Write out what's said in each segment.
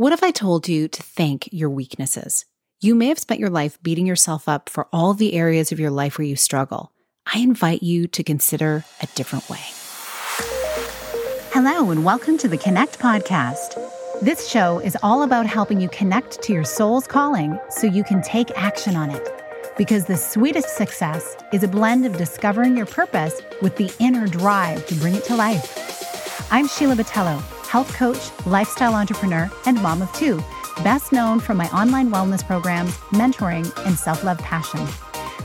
What if I told you to thank your weaknesses? You may have spent your life beating yourself up for all the areas of your life where you struggle. I invite you to consider a different way. Hello, and welcome to the Connect Podcast. This show is all about helping you connect to your soul's calling so you can take action on it. Because the sweetest success is a blend of discovering your purpose with the inner drive to bring it to life. I'm Sheila Botelho health coach, lifestyle entrepreneur, and mom of two, best known for my online wellness programs, mentoring, and self-love passion.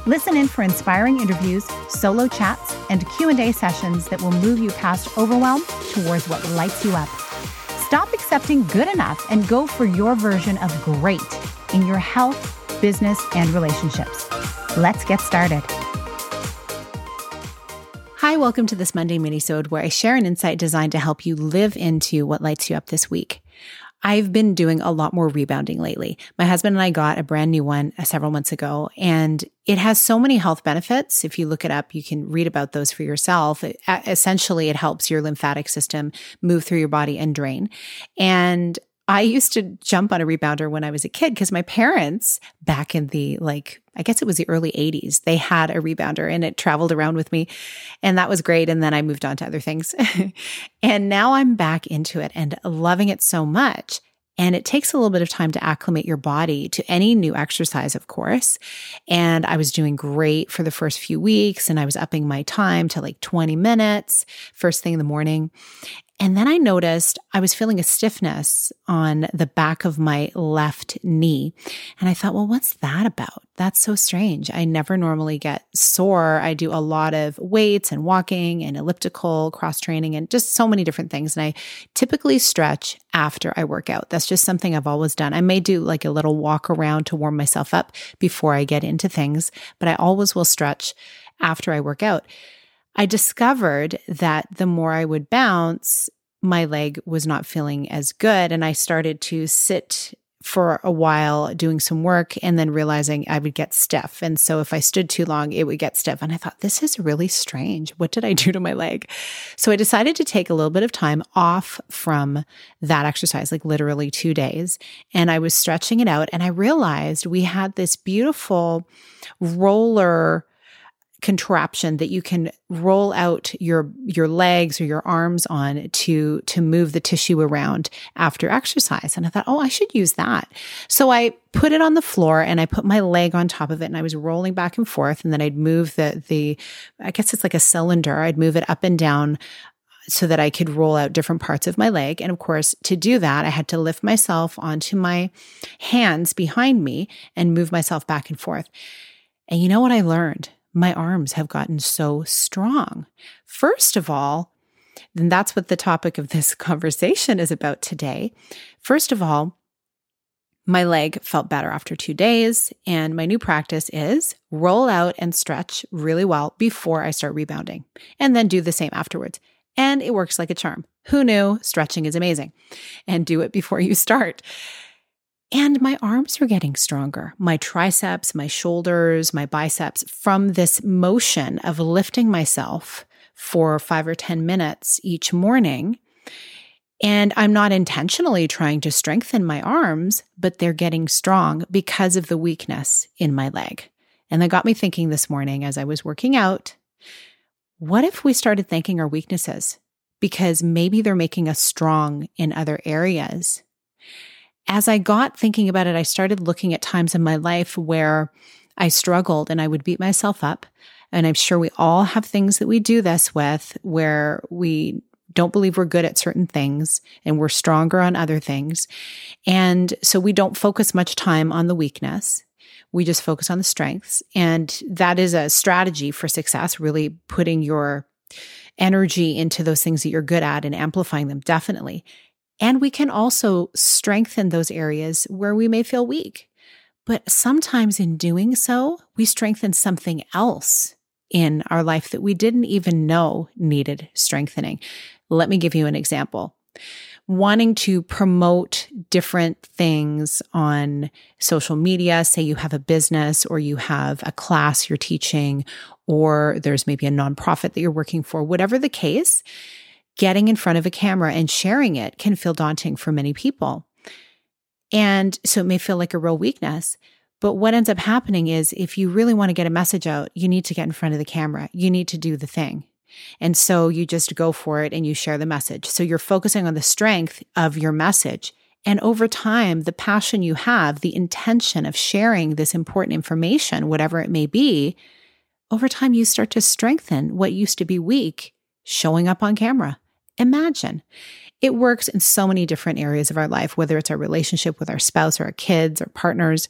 Listen in for inspiring interviews, solo chats, and Q&A sessions that will move you past overwhelm towards what lights you up. Stop accepting good enough and go for your version of great in your health, business, and relationships. Let's get started. Welcome to this Monday minisode where I share an insight designed to help you live into what lights you up this week. I've been doing a lot more rebounding lately. My husband and I got a brand new one uh, several months ago, and it has so many health benefits. If you look it up, you can read about those for yourself. It, essentially, it helps your lymphatic system move through your body and drain. And I used to jump on a rebounder when I was a kid because my parents, back in the like, I guess it was the early 80s, they had a rebounder and it traveled around with me. And that was great. And then I moved on to other things. and now I'm back into it and loving it so much. And it takes a little bit of time to acclimate your body to any new exercise, of course. And I was doing great for the first few weeks and I was upping my time to like 20 minutes first thing in the morning. And then I noticed I was feeling a stiffness on the back of my left knee. And I thought, well, what's that about? That's so strange. I never normally get sore. I do a lot of weights and walking and elliptical cross training and just so many different things. And I typically stretch after I work out. That's just something I've always done. I may do like a little walk around to warm myself up before I get into things, but I always will stretch after I work out. I discovered that the more I would bounce, my leg was not feeling as good. And I started to sit for a while doing some work and then realizing I would get stiff. And so if I stood too long, it would get stiff. And I thought, this is really strange. What did I do to my leg? So I decided to take a little bit of time off from that exercise, like literally two days. And I was stretching it out. And I realized we had this beautiful roller contraption that you can roll out your your legs or your arms on to to move the tissue around after exercise and i thought oh i should use that so i put it on the floor and i put my leg on top of it and i was rolling back and forth and then i'd move the the i guess it's like a cylinder i'd move it up and down so that I could roll out different parts of my leg. And of course, to do that, I had to lift myself onto my hands behind me and move myself back and forth. And you know what I learned? My arms have gotten so strong. First of all, and that's what the topic of this conversation is about today. First of all, my leg felt better after two days. And my new practice is roll out and stretch really well before I start rebounding, and then do the same afterwards. And it works like a charm. Who knew stretching is amazing? And do it before you start. And my arms are getting stronger. My triceps, my shoulders, my biceps from this motion of lifting myself for five or 10 minutes each morning. And I'm not intentionally trying to strengthen my arms, but they're getting strong because of the weakness in my leg. And that got me thinking this morning as I was working out what if we started thanking our weaknesses? Because maybe they're making us strong in other areas as I got thinking about it, I started looking at times in my life where I struggled and I would beat myself up. And I'm sure we all have things that we do this with where we don't believe we're good at certain things and we're stronger on other things. And so we don't focus much time on the weakness. We just focus on the strengths. And that is a strategy for success, really putting your energy into those things that you're good at and amplifying them, definitely. And we can also strengthen those areas where we may feel weak. But sometimes in doing so, we strengthen something else in our life that we didn't even know needed strengthening. Let me give you an example. Wanting to promote different things on social media, say you have a business or you have a class you're teaching, or there's maybe a nonprofit that you're working for, whatever the case, getting in front of a camera and sharing it can feel daunting for many people. And so it may feel like a real weakness. But what ends up happening is if you really want to get a message out, you need to get in front of the camera. You need to do the thing. And so you just go for it and you share the message. So you're focusing on the strength of your message. And over time, the passion you have, the intention of sharing this important information, whatever it may be, over time you start to strengthen what used to be weak showing up on camera. Imagine. It works in so many different areas of our life, whether it's our relationship with our spouse or our kids or partners.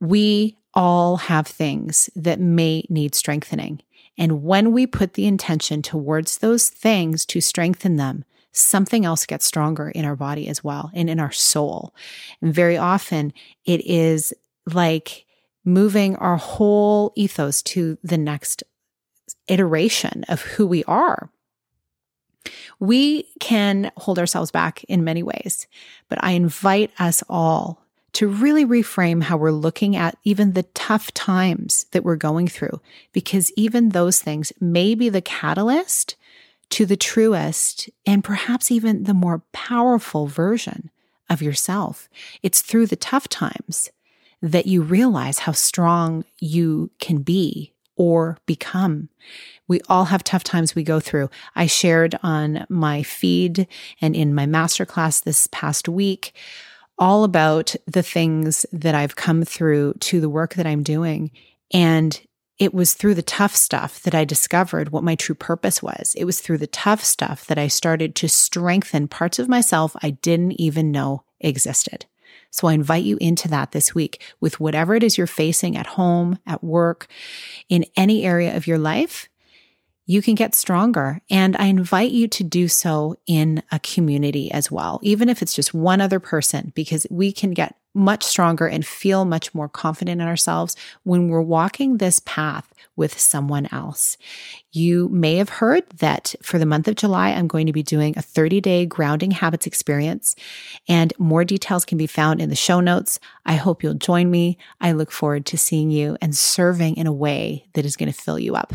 We all have things that may need strengthening. And when we put the intention towards those things to strengthen them, something else gets stronger in our body as well and in our soul. And very often it is like moving our whole ethos to the next iteration of who we are. We can hold ourselves back in many ways, but I invite us all to really reframe how we're looking at even the tough times that we're going through, because even those things may be the catalyst to the truest and perhaps even the more powerful version of yourself. It's through the tough times that you realize how strong you can be or become. We all have tough times we go through. I shared on my feed and in my masterclass this past week all about the things that I've come through to the work that I'm doing. And it was through the tough stuff that I discovered what my true purpose was. It was through the tough stuff that I started to strengthen parts of myself I didn't even know existed. So I invite you into that this week with whatever it is you're facing at home, at work, in any area of your life you can get stronger. And I invite you to do so in a community as well, even if it's just one other person, because we can get much stronger and feel much more confident in ourselves when we're walking this path with someone else. You may have heard that for the month of July, I'm going to be doing a 30 day grounding habits experience, and more details can be found in the show notes. I hope you'll join me. I look forward to seeing you and serving in a way that is going to fill you up.